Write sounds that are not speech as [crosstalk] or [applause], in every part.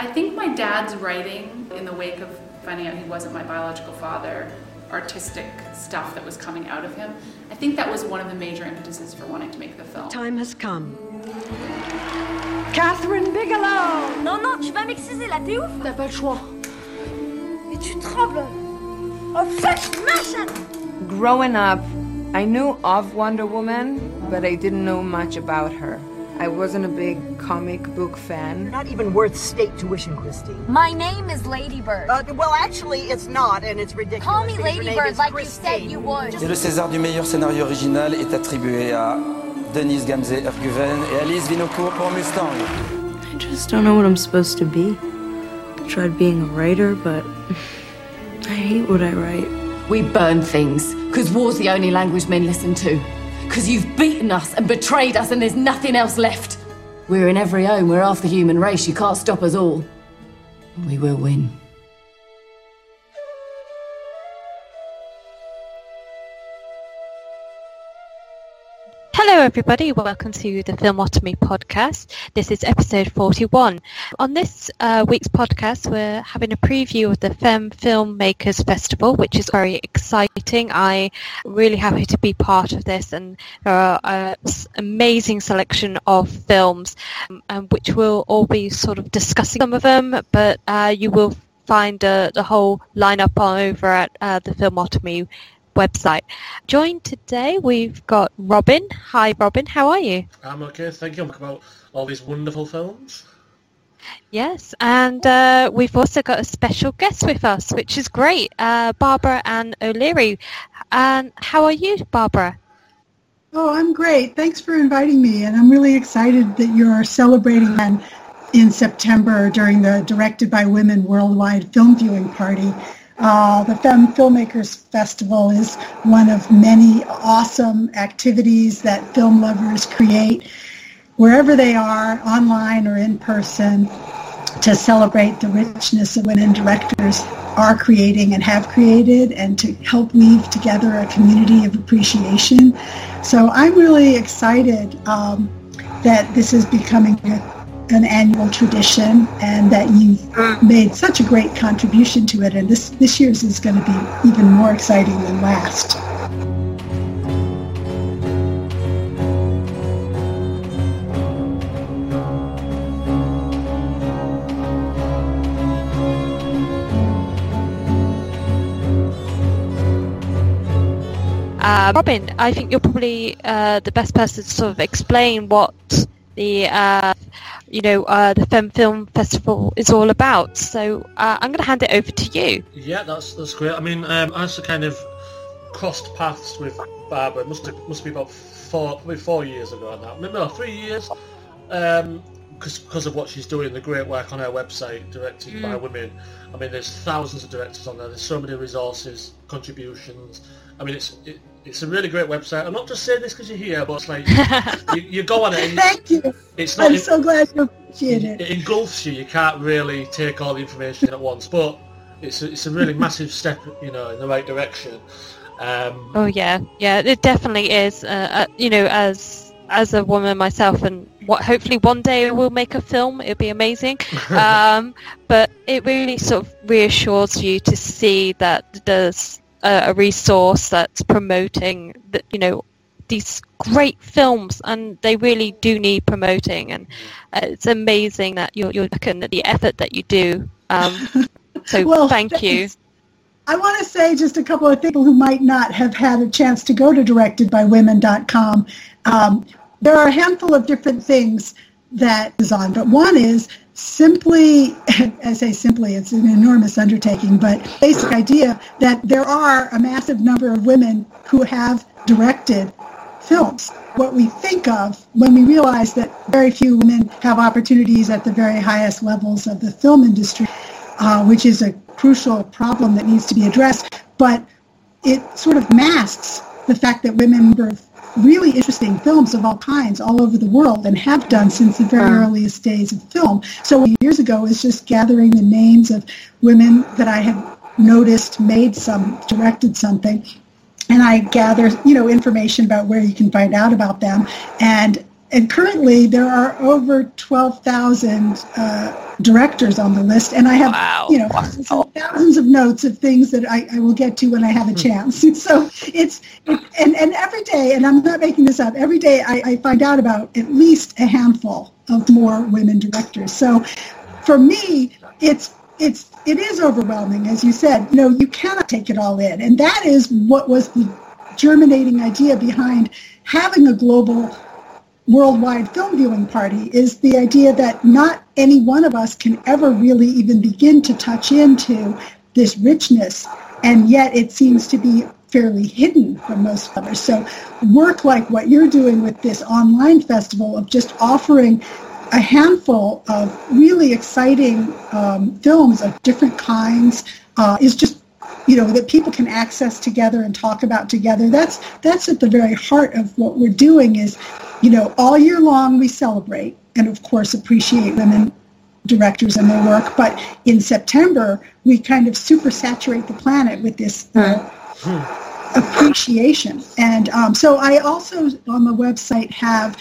I think my dad's writing in the wake of finding out he wasn't my biological father, artistic stuff that was coming out of him. I think that was one of the major impetuses for wanting to make the film. Time has come. Kathryn Bigelow Non, non, tu vas m'exciser là, t'es ouf T'as pas le choix. Et tu trembles Oh, fuck, machin Growing up, I knew of Wonder Woman, but I didn't know much about her. I wasn't a big comic book fan. Not even worth state tuition, Christine. My name is Ladybird. Uh, well, actually, it's not, and it's ridiculous. Call me because your name Ladybird is like you said you would. Et le César du meilleur scénario original est attribué à Deniz Gamze-Erguven et Alice Winocour pour Mustang. I just don't know what I'm supposed to be. I tried being a writer, but [laughs] I hate what I write. We burn things, because war's the only language men listen to. Because you've beaten us and betrayed us, and there's nothing else left. We're in every home, we're half the human race, you can't stop us all. We will win. Hello, everybody. Welcome to the Filmotomy podcast. This is episode 41. On this uh, week's podcast, we're having a preview of the Femme Filmmakers Festival, which is very exciting. I'm really happy to be part of this, and there are an amazing selection of films, um, which we'll all be sort of discussing some of them, but uh, you will find uh, the whole lineup over at uh, the Filmotomy website. Joined today, we've got Robin. Hi, Robin. How are you? I'm okay, thank you. I'm about all these wonderful films. Yes, and uh, we've also got a special guest with us, which is great, uh, Barbara Ann O'Leary. And how are you, Barbara? Oh, I'm great. Thanks for inviting me, and I'm really excited that you're celebrating in September during the Directed by Women Worldwide Film Viewing Party. Uh, the Femme Filmmakers Festival is one of many awesome activities that film lovers create wherever they are, online or in person, to celebrate the richness that women directors are creating and have created and to help weave together a community of appreciation. So I'm really excited um, that this is becoming a an annual tradition and that you've made such a great contribution to it and this this year's is going to be even more exciting than last. Uh, Robin, I think you're probably uh, the best person to sort of explain what the uh, you know uh, the Femme Film Festival is all about. So uh, I'm going to hand it over to you. Yeah, that's that's great. I mean, um, I also kind of crossed paths with Barbara. It must have, must be about four, probably four years ago now. Maybe no, three years. Um, because of what she's doing, the great work on her website, directed mm. by women. I mean, there's thousands of directors on there. There's so many resources, contributions. I mean, it's it, it's a really great website. I'm not just saying this because you're here, but it's like [laughs] you, you, go on it. And Thank you. It's not. I'm so glad you appreciate it. It engulfs you. You can't really take all the information at once, but it's a, it's a really massive step, you know, in the right direction. Um, oh yeah, yeah, it definitely is. Uh, uh, you know, as as a woman myself, and what hopefully one day we'll make a film. It'd be amazing. [laughs] um, but it really sort of reassures you to see that there's a, a resource that's promoting that you know these great films, and they really do need promoting. And uh, it's amazing that you're you're looking at the effort that you do. Um, so [laughs] well, thank you. I want to say just a couple of people who might not have had a chance to go to directedbywomen.com. Um, there are a handful of different things that is on, but one is simply, I say simply, it's an enormous undertaking, but basic idea that there are a massive number of women who have directed films. What we think of when we realize that very few women have opportunities at the very highest levels of the film industry, uh, which is a crucial problem that needs to be addressed, but it sort of masks the fact that women were really interesting films of all kinds all over the world and have done since the very earliest days of film. So years ago is just gathering the names of women that I had noticed made some, directed something. And I gather, you know, information about where you can find out about them. And and currently there are over 12,000 uh, directors on the list, and I have you know thousands, thousands of notes of things that I, I will get to when I have a chance. [laughs] so it's it, and and every day, and I'm not making this up. Every day I, I find out about at least a handful of more women directors. So for me, it's it's it is overwhelming, as you said. You know, you cannot take it all in, and that is what was the germinating idea behind having a global worldwide film viewing party is the idea that not any one of us can ever really even begin to touch into this richness and yet it seems to be fairly hidden from most others. So work like what you're doing with this online festival of just offering a handful of really exciting um, films of different kinds uh, is just you know that people can access together and talk about together that's that's at the very heart of what we're doing is you know all year long we celebrate and of course appreciate women directors and their work but in september we kind of super saturate the planet with this uh, appreciation and um, so i also on the website have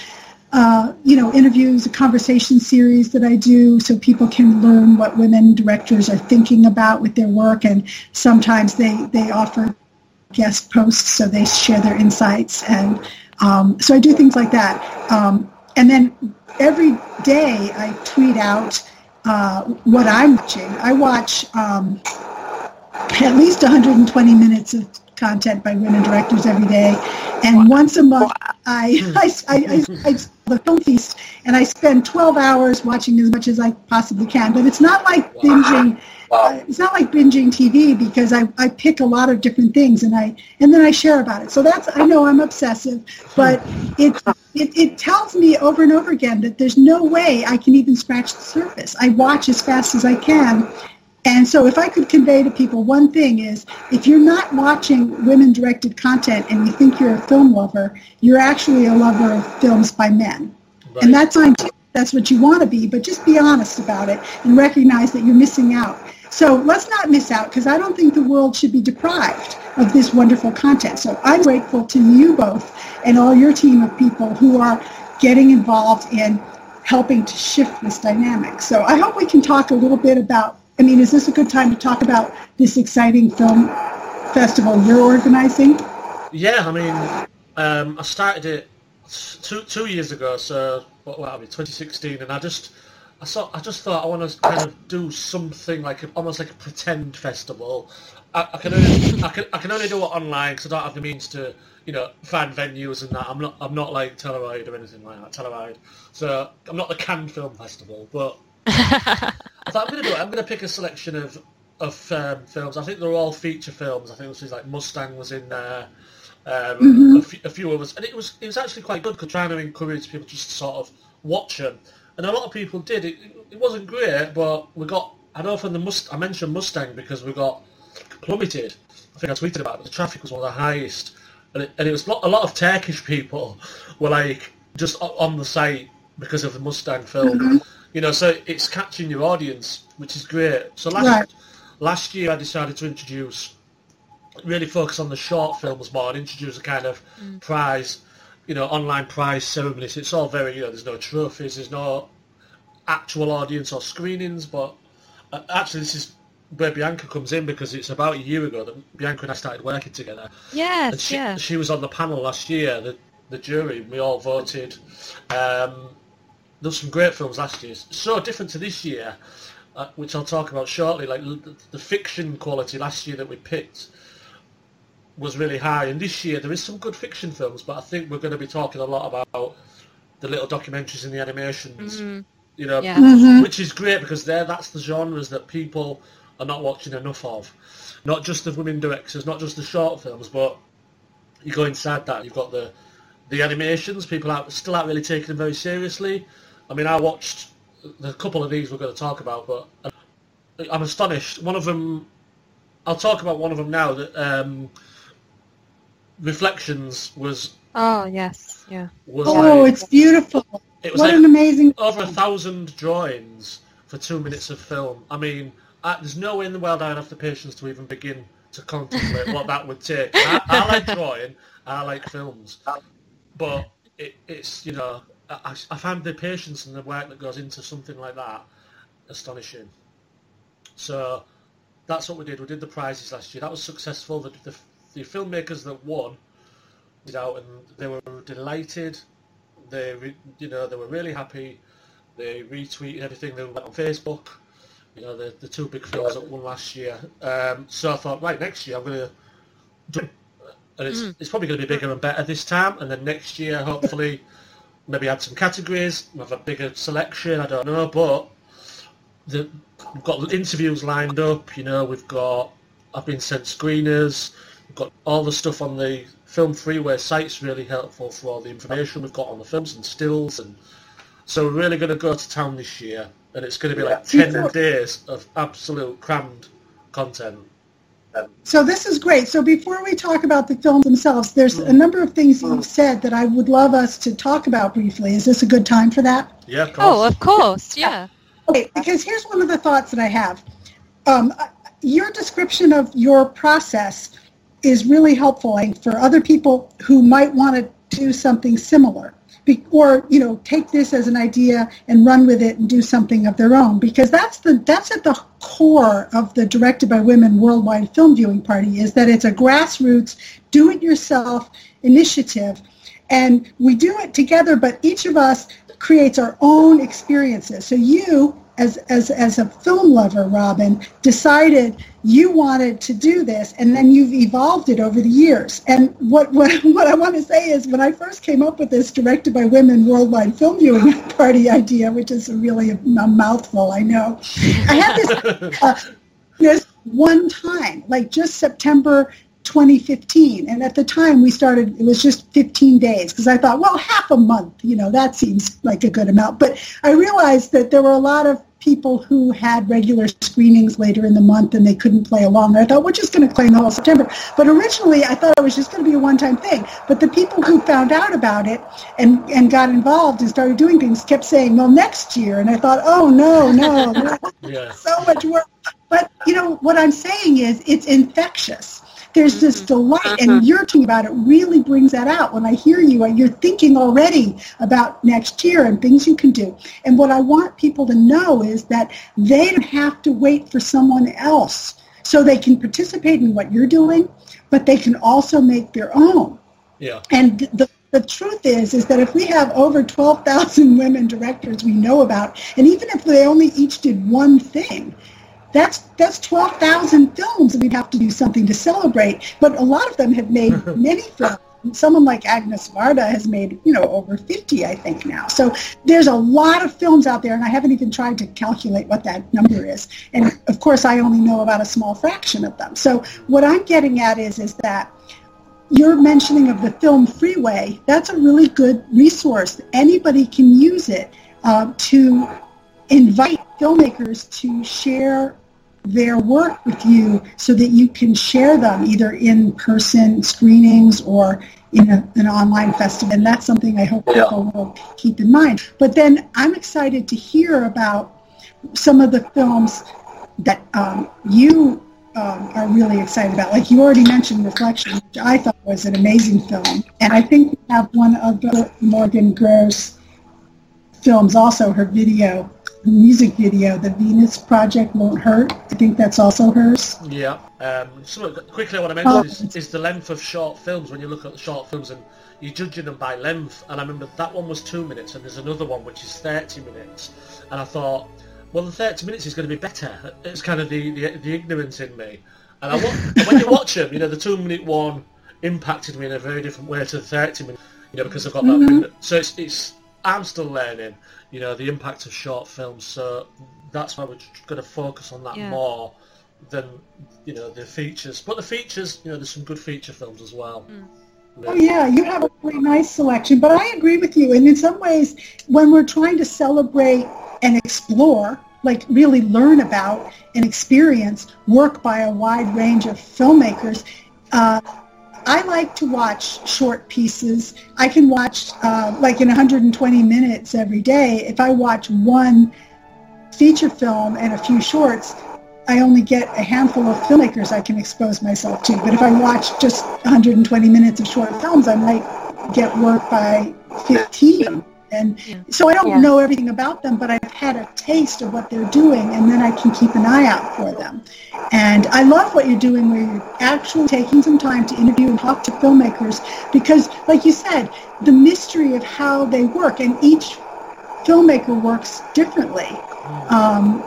uh, you know, interviews, a conversation series that I do so people can learn what women directors are thinking about with their work. And sometimes they, they offer guest posts so they share their insights. And um, so I do things like that. Um, and then every day I tweet out uh, what I'm watching. I watch um, at least 120 minutes of content by women directors every day. And once a month, [laughs] I, I, I, I, I the film feast, and I spend 12 hours watching as much as I possibly can. But it's not like binging. Uh, it's not like binging TV because I, I pick a lot of different things and I and then I share about it. So that's I know I'm obsessive, but it, it it tells me over and over again that there's no way I can even scratch the surface. I watch as fast as I can, and so if I could convey to people one thing is, if you're not watching women-directed content and you think you're a film lover, you're actually a lover of films by men. Right. And that's fine too. That's what you want to be, but just be honest about it and recognize that you're missing out. So let's not miss out because I don't think the world should be deprived of this wonderful content. So I'm grateful to you both and all your team of people who are getting involved in helping to shift this dynamic. So I hope we can talk a little bit about I mean, is this a good time to talk about this exciting film festival you're organizing? Yeah, I mean, um, I started it two two years ago, so what will be 2016, and I just I saw I just thought I want to kind of do something like almost like a pretend festival. I, I, can only I can I can only do it online because I don't have the means to you know find venues and that. I'm not I'm not like Telluride or anything like that. Telluride, so I'm not the Cannes Film Festival, but I thought I'm going to do it. I'm going to pick a selection of of um, films. I think they're all feature films. I think this was like Mustang was in there, um, mm-hmm. a, few, a few others, and it was it was actually quite good because trying to encourage people just to sort of watch them, and a lot of people did. It it wasn't great, but we got. I know from the Must. I mentioned Mustang because we got plummeted. I think I tweeted about it. The traffic was one of the highest, and it, and it was a lot of Turkish people were like just on the site because of the Mustang film. Mm-hmm. You know, so it's catching your audience, which is great. So last right. last year I decided to introduce, really focus on the short films more and introduce a kind of mm. prize, you know, online prize ceremony. So it's all very, you know, there's no trophies, there's no actual audience or screenings, but uh, actually this is where Bianca comes in because it's about a year ago that Bianca and I started working together. Yes, and she, yeah. She was on the panel last year, the, the jury, we all voted. Um, there was some great films last year. So different to this year, uh, which I'll talk about shortly. Like the, the, fiction quality last year that we picked was really high, and this year there is some good fiction films. But I think we're going to be talking a lot about the little documentaries and the animations. Mm-hmm. You know, yeah. mm-hmm. which is great because there that's the genres that people are not watching enough of. Not just the women directors, not just the short films, but you go inside that. You've got the the animations. People are still aren't really taking them very seriously. I mean, I watched a couple of these we're going to talk about, but I'm astonished. One of them, I'll talk about one of them now. That um, Reflections was. Oh yes, yeah. Was oh, like, it's beautiful. It was what like an amazing. Over a thousand drawings for two minutes of film. I mean, I, there's no way in the world I'd have the patience to even begin to contemplate what that would take. I, I like drawing. I like films, but it, it's you know I, I find the patience and the work that goes into something like that astonishing. So that's what we did. We did the prizes last year. That was successful. The, the, the filmmakers that won did out and they were delighted. They, re, you know, they were really happy. They retweeted everything. They went on Facebook. You know, the, the two big films that won last year. Um, so I thought, right, next year I'm going to do and it's, Mm. it's probably going to be bigger and better this time. And then next year, hopefully, maybe add some categories, have a bigger selection. I don't know, but the, we've got interviews lined up. You know, we've got I've been sent screeners. We've got all the stuff on the Film Freeway site's really helpful for all the information we've got on the films and stills, and so we're really going to go to town this year, and it's going to be like ten days of absolute crammed content. So this is great. So before we talk about the films themselves, there's a number of things you've said that I would love us to talk about briefly. Is this a good time for that? Yeah, of course. Oh, of course, [laughs] yeah. Okay, because here's one of the thoughts that I have. Um, uh, your description of your process is really helpful like, for other people who might want to do something similar. Be- or you know take this as an idea and run with it and do something of their own. Because that's the that's at the core of the directed by women worldwide film viewing party is that it's a grassroots do it yourself initiative. And we do it together but each of us creates our own experiences. So you as as as a film lover robin decided you wanted to do this and then you've evolved it over the years. And what what, [laughs] what i want to say is when i first came up with this directed by women worldwide film viewing [laughs] party idea which is really a, a mouthful i know i had this [laughs] uh, this one time like just september 2015 and at the time we started it was just 15 days because i thought well half a month you know that seems like a good amount. But i realized that there were a lot of people who had regular screenings later in the month and they couldn't play along. I thought we're just going to claim the whole september. But originally i thought it was just going to be a one-time thing. But the people who found out about it and and got involved and started doing things kept saying well next year. And i thought oh no no. [laughs] [laughs] So much work. But you know what I'm saying is it's infectious. There's mm-hmm. this delight, and mm-hmm. you're talking about it really brings that out. When I hear you, you're thinking already about next year and things you can do. And what I want people to know is that they don't have to wait for someone else, so they can participate in what you're doing, but they can also make their own. Yeah. And the, the truth is, is that if we have over 12,000 women directors we know about, and even if they only each did one thing, that's that's 12,000 films we'd have to do something to celebrate. But a lot of them have made [laughs] many films. Someone like Agnes Varda has made, you know, over 50, I think now. So there's a lot of films out there, and I haven't even tried to calculate what that number is. And of course, I only know about a small fraction of them. So what I'm getting at is, is that your mentioning of the film freeway that's a really good resource anybody can use it uh, to invite filmmakers to share their work with you so that you can share them either in person screenings or in a, an online festival and that's something i hope people will keep in mind but then i'm excited to hear about some of the films that um, you um, are really excited about. Like you already mentioned Reflection, which I thought was an amazing film. And I think we have one of the Morgan Gross films also, her video, music video, The Venus Project Won't Hurt. I think that's also hers. Yeah. Um, so quickly, what I Oh. mentioned is, is the length of short films. When you look at the short films and you're judging them by length, and I remember that one was two minutes, and there's another one which is 30 minutes, and I thought, well, the 30 minutes is going to be better. It's kind of the, the, the ignorance in me. And I [laughs] when you watch them, you know, the two minute one impacted me in a very different way to the 30 minute, you know, because I've got that. Mhm. window. So it's, it's, I'm still learning, you know, the impact of short films. So that's why we're going to focus on that Yeah. more than, you know, the features. But the features, you know, there's some good feature films as well. Oh yeah, you have a really nice selection, but I agree with you. And in some ways, when we're trying to celebrate and explore, like really learn about and experience work by a wide range of filmmakers, uh, I like to watch short pieces. I can watch uh, like in 120 minutes every day. If I watch one feature film and a few shorts, I only get a handful of filmmakers I can expose myself to. But if I watch just 120 minutes of short films, I might get work by 15. And so I don't Yeah. know everything about them, but I've had a taste of what they're doing, and then I can keep an eye out for them. And I love what you're doing where you're actually taking some time to interview and talk to filmmakers because, like you said, the mystery of how they work, and each filmmaker works differently. Um,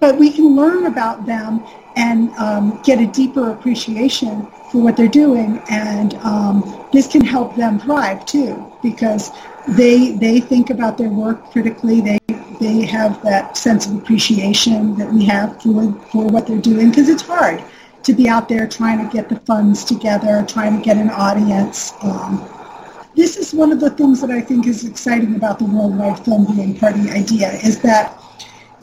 but we can learn about them and um, get a deeper appreciation for what they're doing, and um, this can help them thrive too because they they think about their work critically. They they have that sense of appreciation that we have for for what they're doing because it's hard to be out there trying to get the funds together, trying to get an audience. Um, this is one of the things that I think is exciting about the Worldwide Film Viewing Party idea is that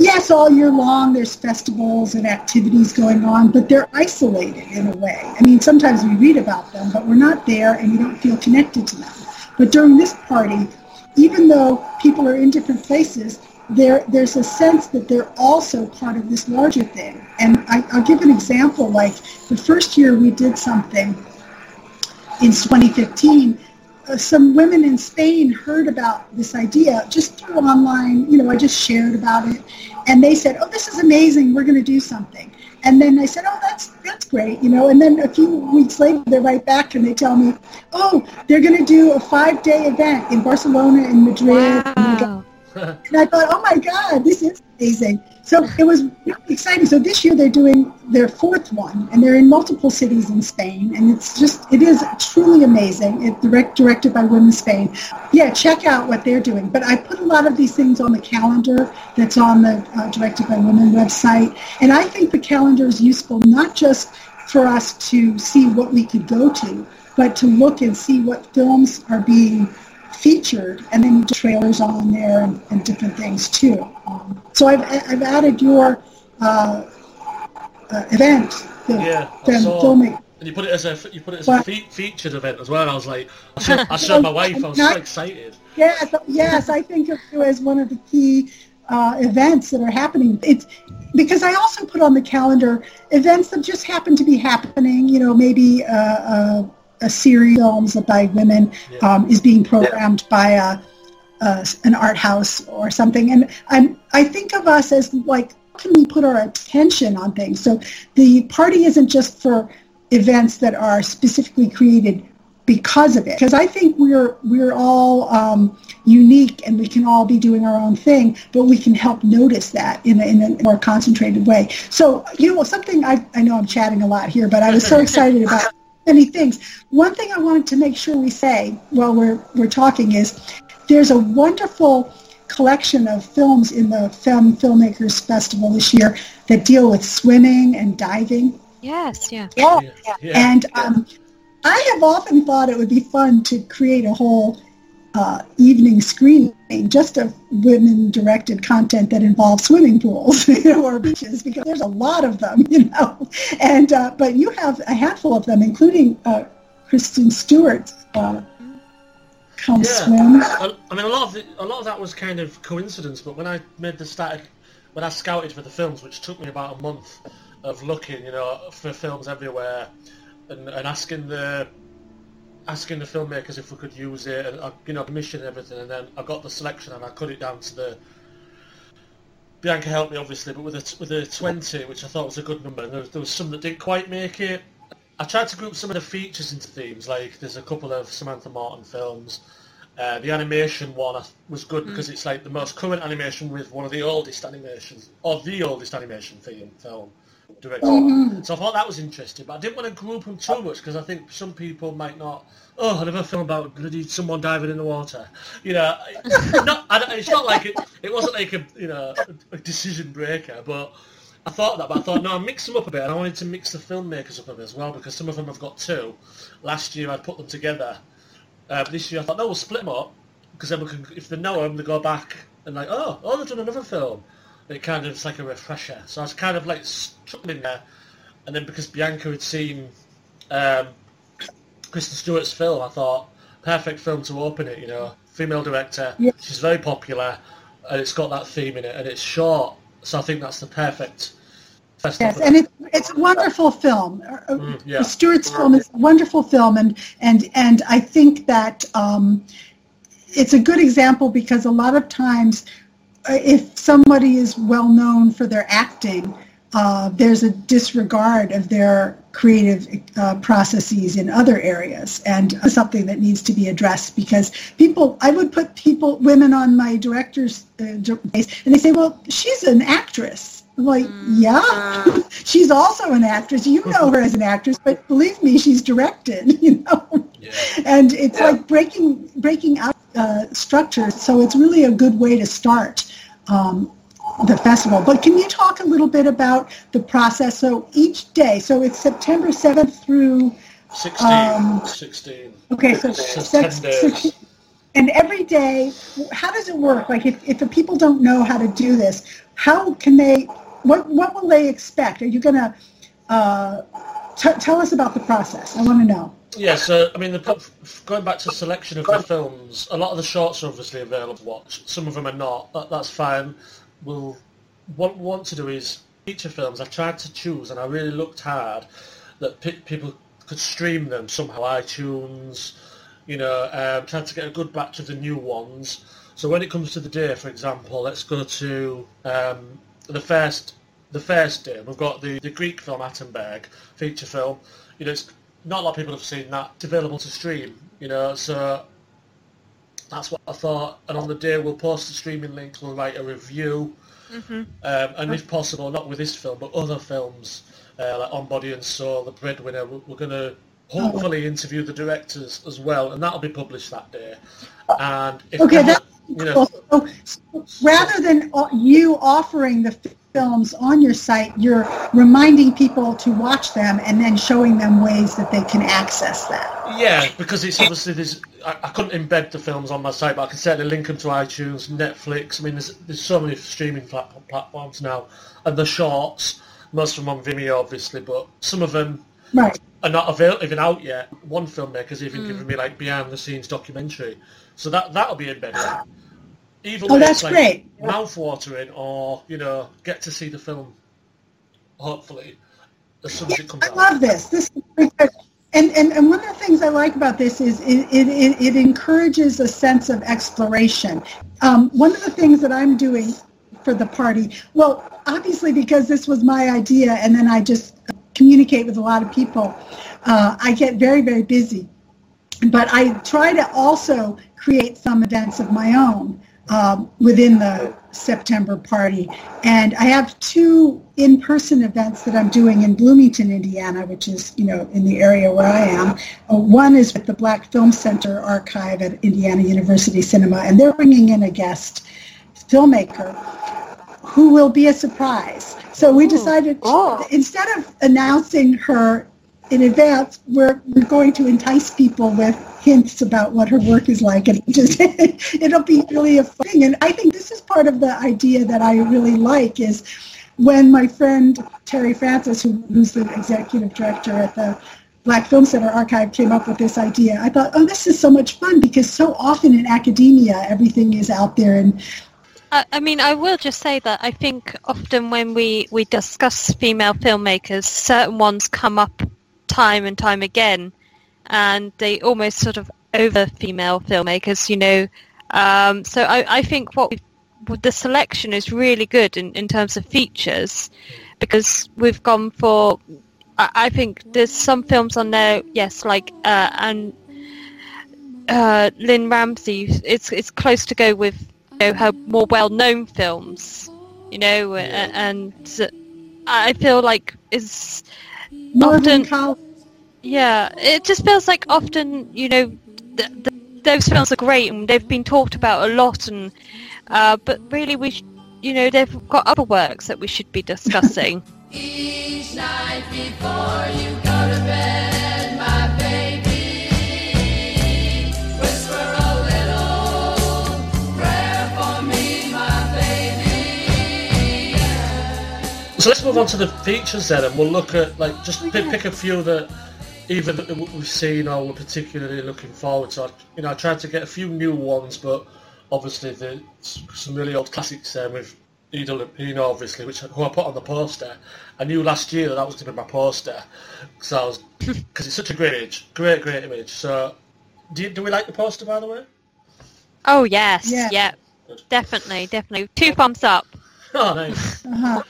yes, all year long there's festivals and activities going on, but they're isolated in a way. I mean, sometimes we read about them, but we're not there and we don't feel connected to them. But during this party, even though people are in different places, there, there's a sense that they're also part of this larger thing. And I, I'll give an example. Like the first year we did something in 2015, uh, Uh, some women in Spain heard about this idea just through online. You know, I just shared about it, and they said, "Oh, this is amazing. We're going to do something." And then I said, "Oh, that's that's great," you know. And then a few weeks later, they're right back and they tell me, "Oh, they're going to do a five-day event in Barcelona and Madrid." Wow. And I thought, "Oh my God, this is amazing!" So it was really exciting. So this year they're doing their fourth one, and they're in multiple cities in Spain, and it's just it is truly amazing. It's direct directed by Women Spain. Yeah, check out what they're doing. But I put a lot of these things on the calendar that's on the uh, Directed by Women website, and I think the calendar is useful not just for us to see what we could go to, but to look and see what films are being featured and then trailers on there and, and different things too. Um, so I've, I've added your uh, uh, event, the Yeah, filming. And you put it as a you put it as What? a fe- featured event as well. And I was like, I [laughs] showed, I showed my wife. I was so excited. Yes, yes, I think of you as one of the key uh, events that are happening. It's because I also put on the calendar events that just happen to be happening. You know, maybe uh, uh, a series of films by women um, is being programmed by a, a, an art house or something, and I'm, I think of us as like, can we put our attention on things? So the party isn't just for events that are specifically created because of it. Because I think we're we're all um, unique and we can all be doing our own thing, but we can help notice that in a, in a more concentrated way. So you know something I I know I'm chatting a lot here, but I was so [laughs] excited about many things. One thing I wanted to make sure we say while we're we're talking is there's a wonderful collection of films in the Femme Filmmakers Festival this year that deal with swimming and diving. Yes, yeah. Yeah. Yeah. And um, I have often thought it would be fun to create a whole uh, evening screening just of women-directed content that involves swimming pools [laughs] you know, or beaches because there's a lot of them, [laughs] you know. And uh, but you have a handful of them, including uh, Kristen Stewart. Uh, Come swim. I, I mean, a lot of the, a lot of that was kind of coincidence. But when I made the start, when I scouted for the films, which took me about a month of looking, you know, for films everywhere, and, and asking the asking the filmmakers if we could use it, and uh, you know, commission and everything, and then I got the selection and I cut it down to the. Bianca helped me obviously, but with a with a twenty, which I thought was a good number, and there, was- there was some that didn't quite make it. I tried to group some of the features into themes, like there's a couple of Samantha Martin films. Uh, the animation one was good because it's like the most current animation with one of the oldest animations, or the oldest animation theme film Mhm. So I thought that was interesting, but I didn't want to group them too much because I think some people might not. Oh, another film about bloody someone diving in the water. You know, not, I, it's not like it. It wasn't like a you know a, a decision breaker, but I thought that. But I thought no, I'll mix them up a bit, and I wanted to mix the filmmakers up a bit as well because some of them have got two. Last year I put them together. Uh, but this year I thought no, we'll split them up because then we can, if they know them, they go back and like oh, oh, they've done another film. It kind of it's like a refresher. So I was kind of like stuck in there, and then because Bianca had seen um, Kristen Stewart's film, I thought perfect film to open it. You know, female director. Yeah. She's very popular, and it's got that theme in it, and it's short. So I think that's the perfect. Yes, and it's it's a wonderful film. Uh, uh, Mm, yeah. Stewart's film is a wonderful film, and and and I think that um, it's a good example because a lot of times if somebody is well known for their acting, uh, there's a disregard of their creative uh, processes in other areas and something that needs to be addressed because people i would put people women on my director's uh, base and they say well she's an actress. I'm like yeah. [laughs] She's also an actress. You know her as an actress but believe me she's directed [laughs] you know? And it's like breaking breaking out uh, structures so it's really a good way to start um, the festival. But can you talk a little bit about the process? So each day, so it's September 7th through 16. Um, 16. Okay, so It's just 10 days. 16 and every day, how does it work? Like if, if the people don't know how to do this, how can they, what, what will they expect? Are you going to, uh, t- tell us about the process. I want to know. Yeah, so I mean, the, going back to selection of the films, a lot of the shorts are obviously available to watch. Some of them are not. That, that's fine. We'll what we want to do is feature films. I tried to choose, and I really looked hard that pe- people could stream them somehow. iTunes, you know, um, trying to get a good batch of the new ones. So when it comes to the day, for example, let's go to um, the first the first day. We've got the, the Greek film Attenberg feature film. You know, it's not a lot of people have seen that. It's available to stream. You know, so that's what I thought. And on the day, we'll post the streaming links. We'll write a review. Mm-hmm. Um, and if possible, not with this film, but other films uh, like On Body and Soul, The Breadwinner, we're, we're going to hopefully interview the directors as well, and that'll be published that day. And if Okay, ever- that's you know. So, so rather than uh, you offering the films on your site, you're reminding people to watch them and then showing them ways that they can access that. Yeah, because it's obviously there's I, I couldn't embed the films on my site, but I can certainly link them to iTunes, Netflix. I mean, there's there's so many streaming plat- platforms now, and the shorts, most of them on Vimeo, obviously, but some of them Right. are not avail- even out yet. One filmmaker's even Mm. given me like behind the scenes documentary, so that that'll be embedded. Either Oh, that's like great. Mouth-watering, or you know, get to see the film. Hopefully, as soon as it comes I out. love this. This. And, and, and one of the things I like about this is it, it, it, it encourages a sense of exploration. Um, one of the things that I'm doing for the party, well, obviously because this was my idea and then I just communicate with a lot of people, uh, I get very, very busy. But I try to also create some events of my own um, within the September party. And I have two in-person events that I'm doing in Bloomington, Indiana, which is, you know, in the area where I am. Uh, one is at the Black Film Center Archive at Indiana University Cinema, and they're bringing in a guest filmmaker who will be a surprise. So we decided instead of announcing her in advance, we're, we're going to entice people with hints about what her work is like, and just [laughs] it'll be really a fun thing. And I think this is part of the idea that I really like is when my friend Terri Francis, who, who's the executive director at the Black Film Center Archive, came up with this idea. I thought, oh, this is so much fun because so often in academia, everything is out there and I, I mean, I will just say that I think often when we, we discuss female filmmakers, certain ones come up time and time again, and they almost sort of over female filmmakers, you know. Um, so I, I think what we've, the selection is really good in, in terms of features, because we've gone for. I, I think there's some films on there, yes, like uh, and uh, Lynne Ramsay. It's it's close to go with you know, her more well-known films, you know, and I feel like it's Northern often, yeah, it just feels like often, you know, th- th- those films are great and they've been talked about a lot, and uh, but really we, sh- you know, they've got other works that we should be discussing. [laughs] Each night before you So let's move on to the features then, and we'll look at like just pick, pick a few that either that we've seen or we're particularly looking forward to. I- You know, I tried to get a few new ones, but obviously there's some really old classics there with Ida Lupino, obviously, which who I put on the poster. I knew last year that, that was going to be my poster, so I was [laughs] because it's such a great image, great great image. So, do, you, do we like the poster by the way? Oh yes, Yeah. yeah. Definitely, definitely. Two thumbs up. [laughs] Oh, nice. Uh-huh.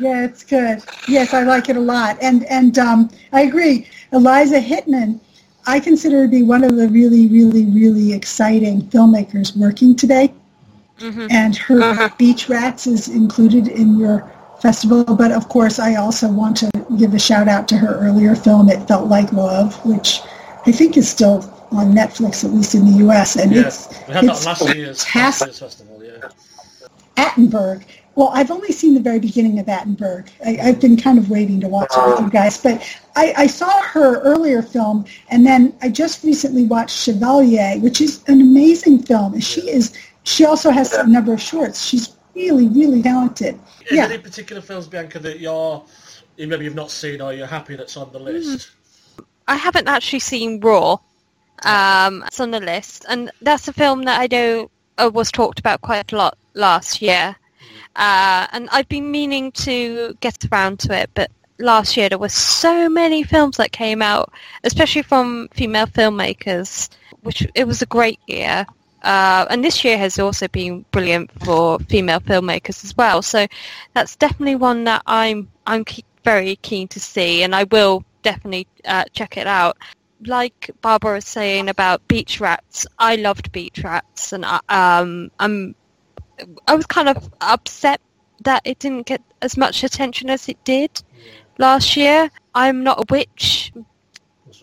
Yeah, it's good. Yes, I like it a lot. And and um, I agree. Eliza Hittman, I consider to be one of the really, really, really exciting filmmakers working today. And her Beach Rats is included in your festival. But of course, I also want to give a shout out to her earlier film, It Felt Like Love, which I think is still on Netflix, at least in the U.S. And Yeah, it's we had it's last last fantastic. year's festival, yeah. Attenberg. Well, I've only seen the very beginning of Attenberg. I, I've been kind of waiting to watch it with you guys, but I, I saw her earlier film, and then I just recently watched Chevalier, which is an amazing film. And she is. She also has a number of shorts. She's really, really talented. Is Yeah. any particular films, Bianca, that you're maybe you've not seen or you're happy that's on the list? I haven't actually seen Raw. Um, it's on the list, and that's a film that I know uh, was talked about quite a lot last year. Uh, and I've been meaning to get around to it, but last year there were so many films that came out, especially from female filmmakers, which it was a great year. Uh, and this year has also been brilliant for female filmmakers as well. So that's definitely one that I'm I'm ke- very keen to see, and I will definitely uh, check it out. Like Barbara was saying about Beach Rats, I loved Beach Rats, and I, um, I'm I was kind of upset that it didn't get as much attention as it did last year. I'm not a witch.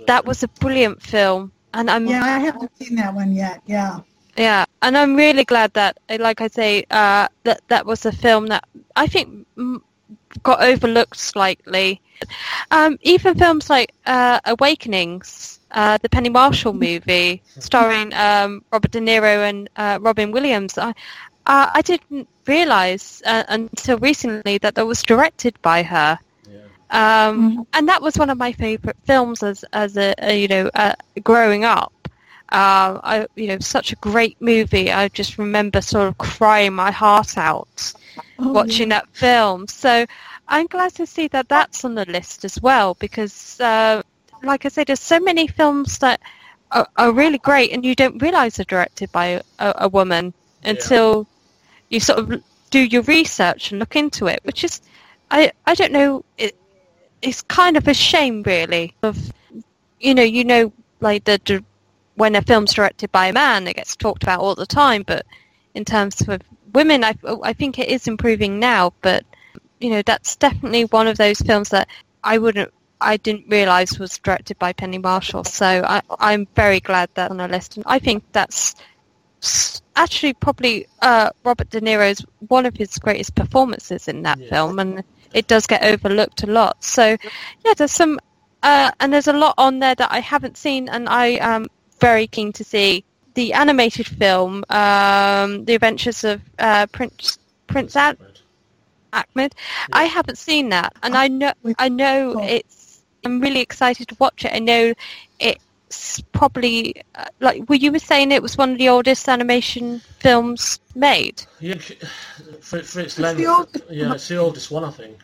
That was a brilliant film, and I'm Yeah, I haven't seen that one yet. Yeah. yeah, and I'm really glad that, uh, like I say, uh, that that was a film that I think got overlooked slightly. Um, even films like uh, Awakenings, uh, the Penny Marshall movie starring um, Robert De Niro and uh, Robin Williams, I, uh, I didn't realise uh, until recently that that was directed by her. Um, and that was one of my favourite films as as a, a you know uh, growing up. Uh, I you know such a great movie. I just remember sort of crying my heart out Oh, watching that film. So I'm glad to see that that's on the list as well because, uh, like I said, there's so many films that are, are really great and you don't realise they're directed by a, a woman until you sort of do your research and look into it, which is, I I don't know, it, it's kind of a shame really of, you know, you know, like the, when a film's directed by a man, it gets talked about all the time, but in terms of women, I, I think it is improving now, but you know that's definitely one of those films that I wouldn't, I didn't realise was directed by Penny Marshall. So I, I'm very glad that's on the list, and I think that's actually probably uh, Robert De Niro's one of his greatest performances in that film, and it does get overlooked a lot. So yeah, there's some, uh, and there's a lot on there that I haven't seen, and I am very keen to see the animated film, um, The Adventures of uh, Prince Prince Ad- Achmed. I haven't seen that, and I know I know it's. I'm really excited to watch it. I know it's probably uh, like were you were saying it was one of the oldest animation films made. Yeah, for, for its the length, oldest yeah, it's the oldest one, I think.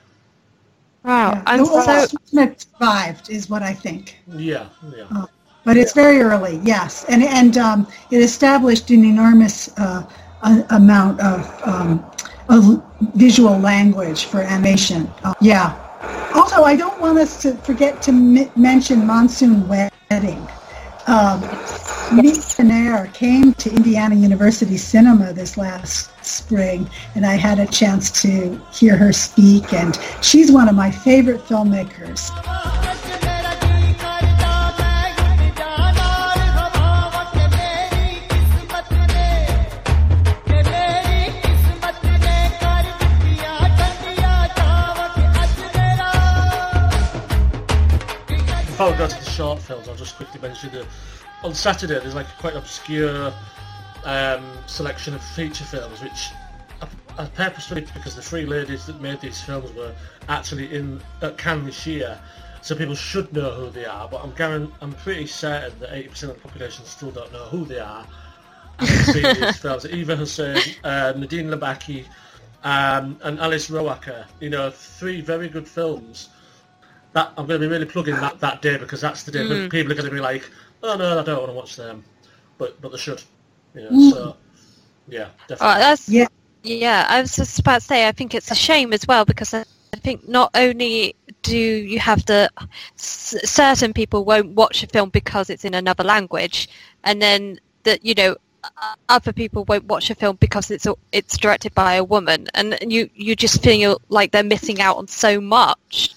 Wow, Yeah. I'm The so oldest one that survived is what I think. Yeah, yeah. Uh, but it's very early, yes, and and um, it established an enormous uh, amount of, um, of visual language for animation. Uh, yeah. Also, I don't want us to forget to m- mention Monsoon Wedding. Um, Nair came to Indiana University Cinema this last spring, and I had a chance to hear her speak, and she's one of my favorite filmmakers. Before we go to the short films, I'll just quickly mention that on Saturday there's like a quite an obscure um, selection of feature films, which I, I purposely because the three ladies that made these films were actually in at Cannes this year, so people should know who they are. But I'm guaran- I'm pretty certain that 80% of the population still don't know who they are. Seen these [laughs] films. Eva Husson, uh, Nadine Labaki, um, and Alice Rohrwacher. You know, three very good films that I'm going to be really plugging that, that day because that's the day when Mm. people are going to be like, oh no, I don't want to watch them, but but they should. You know, Mm. so Yeah, Oh, that's Yeah. yeah. I was just about to say. I think it's a shame as well because I I think not only do you have the s- certain people won't watch a film because it's in another language, and then that you know other people won't watch a film because it's it's directed by a woman, and you you just feel like they're missing out on so much.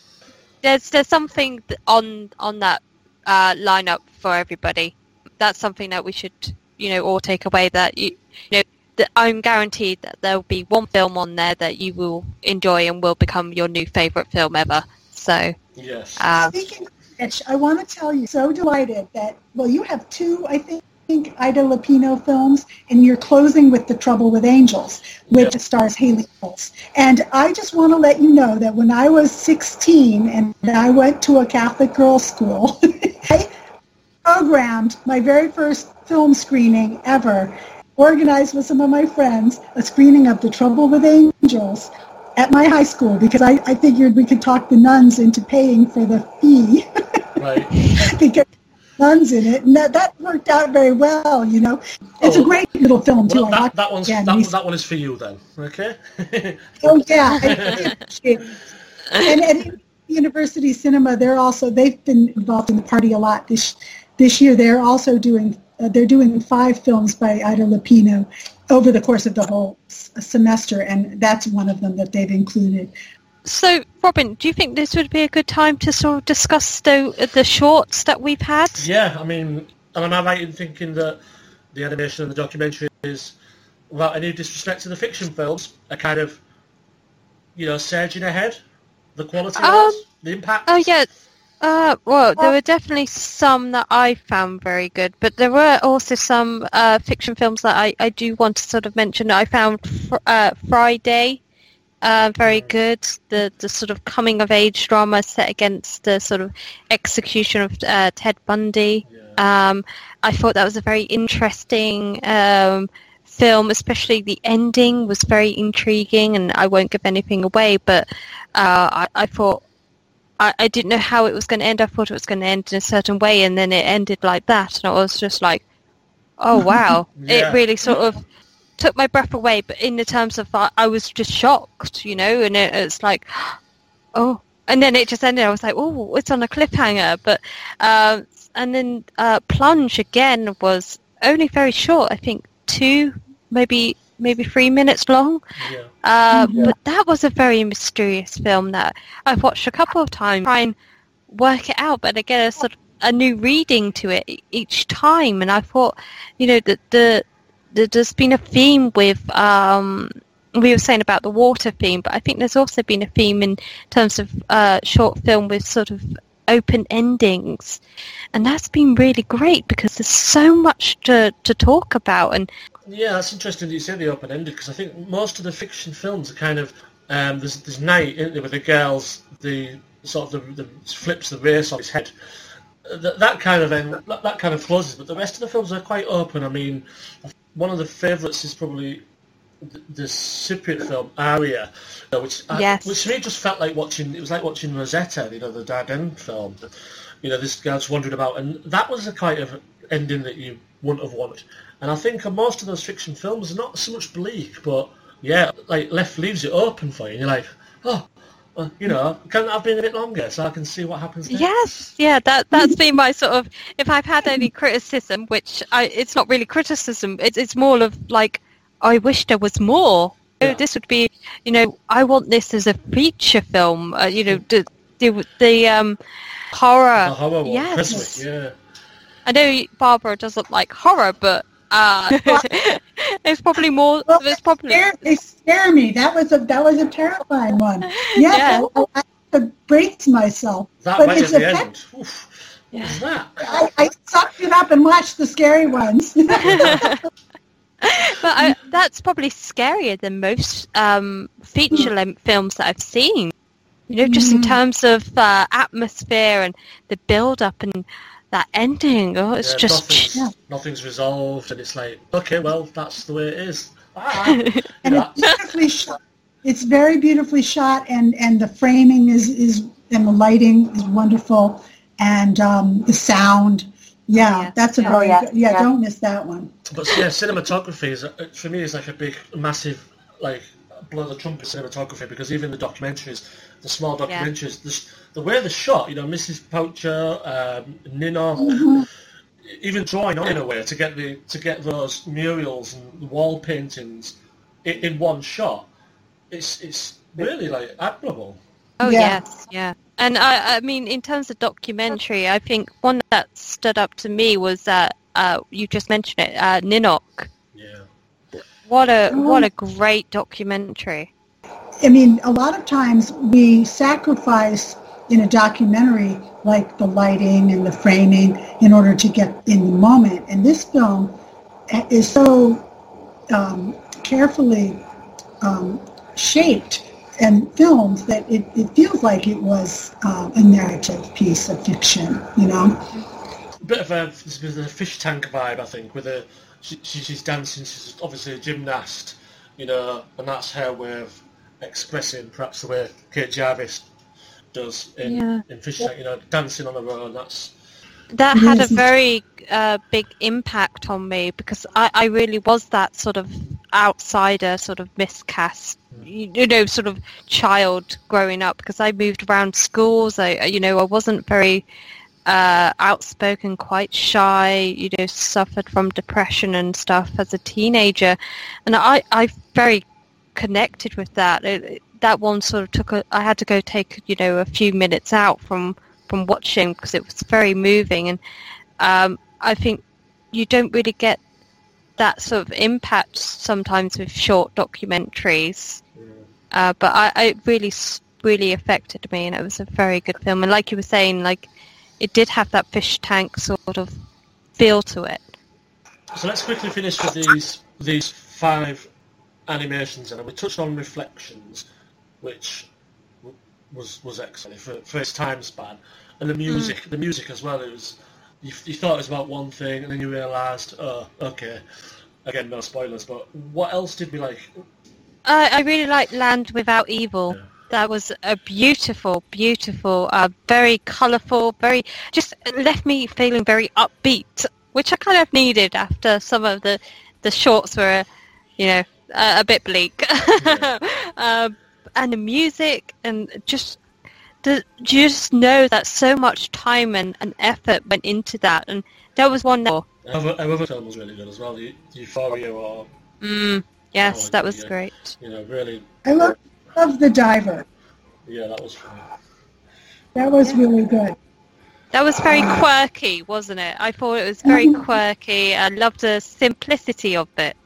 There's there's something on on that uh, lineup for everybody. That's something that we should you know all take away that you you know that I'm guaranteed that there will be one film on there that you will enjoy and will become your new favorite film ever. So Yes. um, Speaking of which, I want to tell you, so delighted that, well, you have two, I think, Ida Lupino films, and you're closing with The Trouble with Angels, which stars Hayley Mills. And I just want to let you know that when I was 16 and I went to a Catholic girls' school, [laughs] I programmed my very first film screening ever, organized with some of my friends, a screening of The Trouble with Angels at my high school because I, I figured we could talk the nuns into paying for the fee [laughs] Right. because nuns in it, and that, that worked out very well. You know, it's Oh. a great little film too. Well, that, that one's that, that one is for you then. Okay. [laughs] Oh yeah. And at University Cinema, they're also they've been involved in the party a lot this this year. They're also doing uh, they're doing five films by Ida Lupino over the course of the whole s- semester, and that's one of them that they've included. So Robin, do you think this would be a good time to sort of discuss the the shorts that we've had? yeah, I mean, and am I right in thinking that the animation and the documentary is, without any disrespect to the fiction films, a kind of, you know, surging ahead? The quality, Um, the impact. Oh yeah. Uh, well, there were definitely some that I found very good, but there were also some uh, fiction films that I, I do want to sort of mention. That I found fr- uh, Friday uh, very good. The the sort of coming of age drama set against the sort of execution of uh, Ted Bundy. Um, I thought that was a very interesting um, film, especially the ending was very intriguing, and I won't give anything away, but uh, I, I thought I, I didn't know how it was going to end. I thought it was going to end in a certain way, and then it ended like that, and I was just like, "Oh wow!" [laughs] Yeah. It really sort of took my breath away. But in the terms of, I, I was just shocked, you know, and it, it's like, "Oh," and then it just ended. I was like, "Oh, it's on a cliffhanger." But um, and then uh, Plunge again was only very short. I think two, maybe maybe three minutes long. Uh, Yeah. But that was a very mysterious film that I've watched a couple of times, try and work it out, but I get a sort of a new reading to it each time. And I thought, you know, that the, the there's been a theme with um, we were saying about the water theme, but I think there's also been a theme in terms of uh, short film with sort of open endings, and that's been really great because there's so much to to talk about and Yeah, that's interesting that you say the open ended because I think most of the fiction films are kind of um, there's there's night isn't there, with the girls the sort of the, the flips the race on his head. That, kind of end, that kind of closes, but the rest of the films are quite open. I mean, one of the favourites is probably the, the Cypriot film Aria, uh, which I- which to me just felt like watching. It was like watching Rosetta, you know, the Dardenne film. You know, this just wandering about, and that was a kind of ending that you wouldn't have wanted. And I think most of those fiction films are not so much bleak, but yeah, like left leaves it open for you. And you're like, oh, well, you know, can I've been a bit longer so I can see what happens next? Yes, yeah, that that's been my sort of. If I've had any criticism, which I, it's not really criticism, it's it's more of like, I wish there was more. Oh, This would be, you know, I want this as a feature film. Uh, you know, the the, the um horror. The horror yes. Christmas, yeah. I know Barbara doesn't like horror, but uh, [laughs] it's probably more. it's probably Scare, they scare me. That was a that was a terrifying one. [laughs] Yes, Yeah. I, I, I brace myself. That but it's at the effect- end. Oof, what was that? I, I sucked it up and watched the scary ones. [laughs] but I, that's probably scarier than most um, feature length films that I've seen. You know, just in terms of uh, atmosphere and the build up and that ending. Oh, it's Yeah, just nothing's, nothing's resolved, and it's like, okay, well, that's the way it is. Ah. and [laughs] Yeah. it's beautifully shot. It's very beautifully shot, and and the framing is is and the lighting is wonderful, and um, the sound Yeah, that's a Yeah. very Oh, yeah. good, yeah, Yeah. don't miss that one. But yeah, cinematography is uh, for me is like a big, massive, like blow the trumpet cinematography because even the documentaries, the small Yeah. documentaries, the, s- the way they're shot, you know, Mrs. Poacher, um, Nino, Mhm. even drawing on in a way to get the to get those murals and wall paintings in, in one shot. It's it's really like admirable. Oh Yeah. yes, yeah. And I, I mean, in terms of documentary, I think one that stood up to me was that uh, you just mentioned it, uh, Ninok. Yeah. What a what a great documentary. I mean, a lot of times we sacrifice in a documentary like the lighting and the framing in order to get in the moment. And this film is so um, carefully um, shaped and filmed that it, it feels like it was uh, a narrative piece of fiction, you know? a, a bit of a fish tank vibe, I think, with. She, she, she's dancing. She's obviously a gymnast, you know, and that's her way of expressing, perhaps the way Kate Jarvis does in Yeah. in Fish Tank. You know, dancing on her own. That's That had a very uh, big impact on me because I, I really was that sort of outsider, sort of miscast, you, you know, sort of child growing up because I moved around schools. I, you know, I wasn't very uh, outspoken, quite shy. You know, suffered from depression and stuff as a teenager, and I, I very connected with that. It, it- that one sort of took a. I had to go take you know a few minutes out from from watching because it was very moving, and um, I think you don't really get that sort of impact sometimes with short documentaries. Uh, but I, I it really really affected me, and it was a very good film. And like you were saying, like it did have that fish tank sort of feel to it. so. Let's quickly finish with these these five animations, and we touched on reflections, which was was excellent for, for its time span, and the music, the music as well. It was you, you thought it was about one thing, and then you realised, oh, okay. Again, no spoilers, but what else did we like? I, I really liked Land Without Evil. That was a beautiful, beautiful, uh, very colourful, very just left me feeling very upbeat, which I kind of needed after some of the the shorts were, you know, a, a bit bleak. [laughs] um, and the music and just the, you just know that so much time and, and effort went into that, and there was one. Our other, our other film was really good as well, Eu- Euphoria or Mm, yes, Oh, that was yeah. great. you know, really, I love, love The Diver. yeah, that was funny. That was really good. That was very quirky, wasn't it? I thought it was very quirky. I loved the simplicity of it.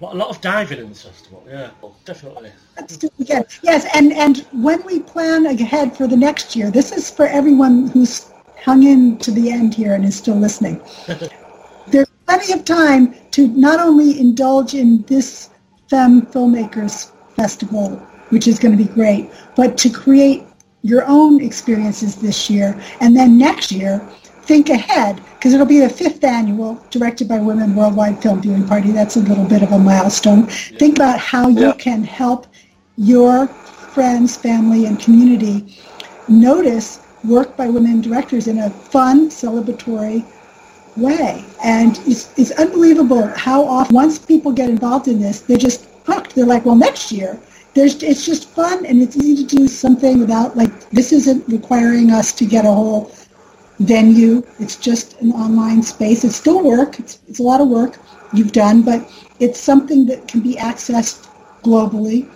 A lot, a lot of diving in this festival, yeah, definitely. Let's do it again. Yes, and, and when we plan ahead for the next year, this is for everyone who's hung in to the end here and is still listening. [laughs] There's plenty of time to not only indulge in this Femme Filmmakers Festival, which is going to be great, but to create your own experiences this year. And then next year, think ahead, because it'll be the fifth annual Directed by Women Worldwide Film Viewing Party. That's a little bit of a milestone. Think about how you Yeah. can help your friends, family, and community notice work by women directors in a fun, celebratory way. And it's, it's unbelievable how often, once people get involved in this, they're just hooked. They're like, well, next year, there's, it's just fun and it's easy to do something without, like, this isn't requiring us to get a whole venue. It's just an online space. It's still work. It's, it's a lot of work you've done, but it's something that can be accessed globally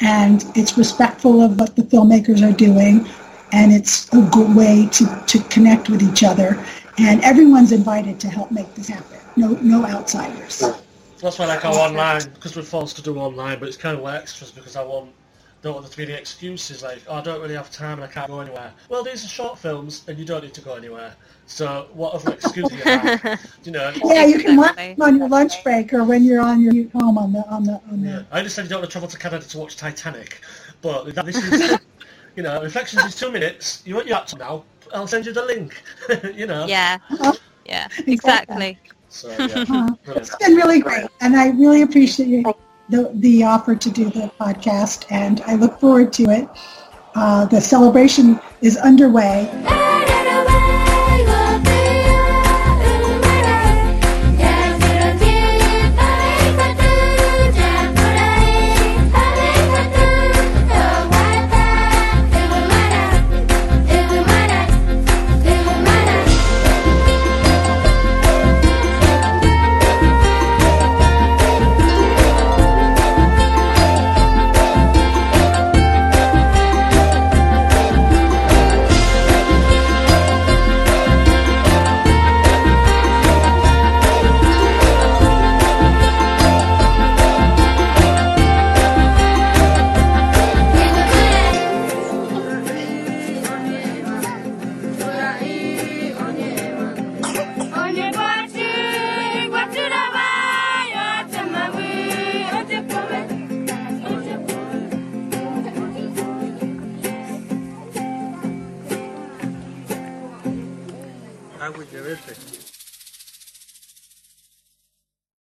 and it's respectful of what the filmmakers are doing and it's a good way to, to connect with each other and everyone's invited to help make this happen no no outsiders That's why I our online, because we're forced to do online, but it's kind of like extras because I want, don't want there to be any excuses like, oh, I don't really have time and I can't go anywhere. Well, these are short films and you don't need to go anywhere. So what other excuse do you have? [laughs] you know? yeah you can watch them on your lunch break or when you're on your home on the on the on the I understand you don't want to travel to Canada to watch Titanic, but that- this is, [laughs] you know, Reflections is two minutes. You want your laptop now? I'll send you the link. [laughs] you know. Yeah, yeah, exactly. So yeah, Uh, brilliant. it's been really great and i really appreciate the, the offer to do the podcast and i look forward to it. Uh, the celebration is underway